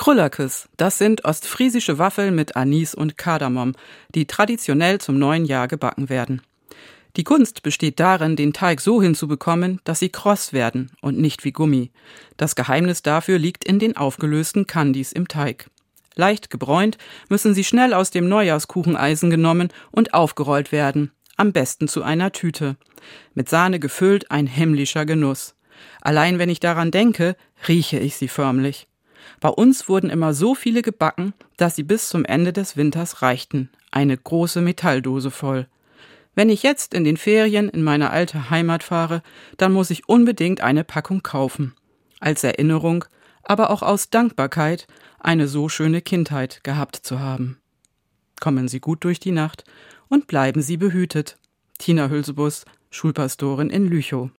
Krullakes, das sind ostfriesische Waffeln mit Anis und Kardamom, die traditionell zum neuen Jahr gebacken werden. Die Kunst besteht darin, den Teig so hinzubekommen, dass sie kross werden und nicht wie Gummi. Das Geheimnis dafür liegt in den aufgelösten Candies im Teig. Leicht gebräunt müssen sie schnell aus dem Neujahrskucheneisen genommen und aufgerollt werden, am besten zu einer Tüte. Mit Sahne gefüllt ein himmlischer Genuss. Allein wenn ich daran denke, rieche ich sie förmlich. Bei uns wurden immer so viele gebacken, dass sie bis zum Ende des Winters reichten. Eine große Metalldose voll. Wenn ich jetzt in den Ferien in meine alte Heimat fahre, dann muss ich unbedingt eine Packung kaufen. Als Erinnerung, aber auch aus Dankbarkeit, eine so schöne Kindheit gehabt zu haben. Kommen Sie gut durch die Nacht und bleiben Sie behütet. Tina Hülsebus, Schulpastorin in Lüchow.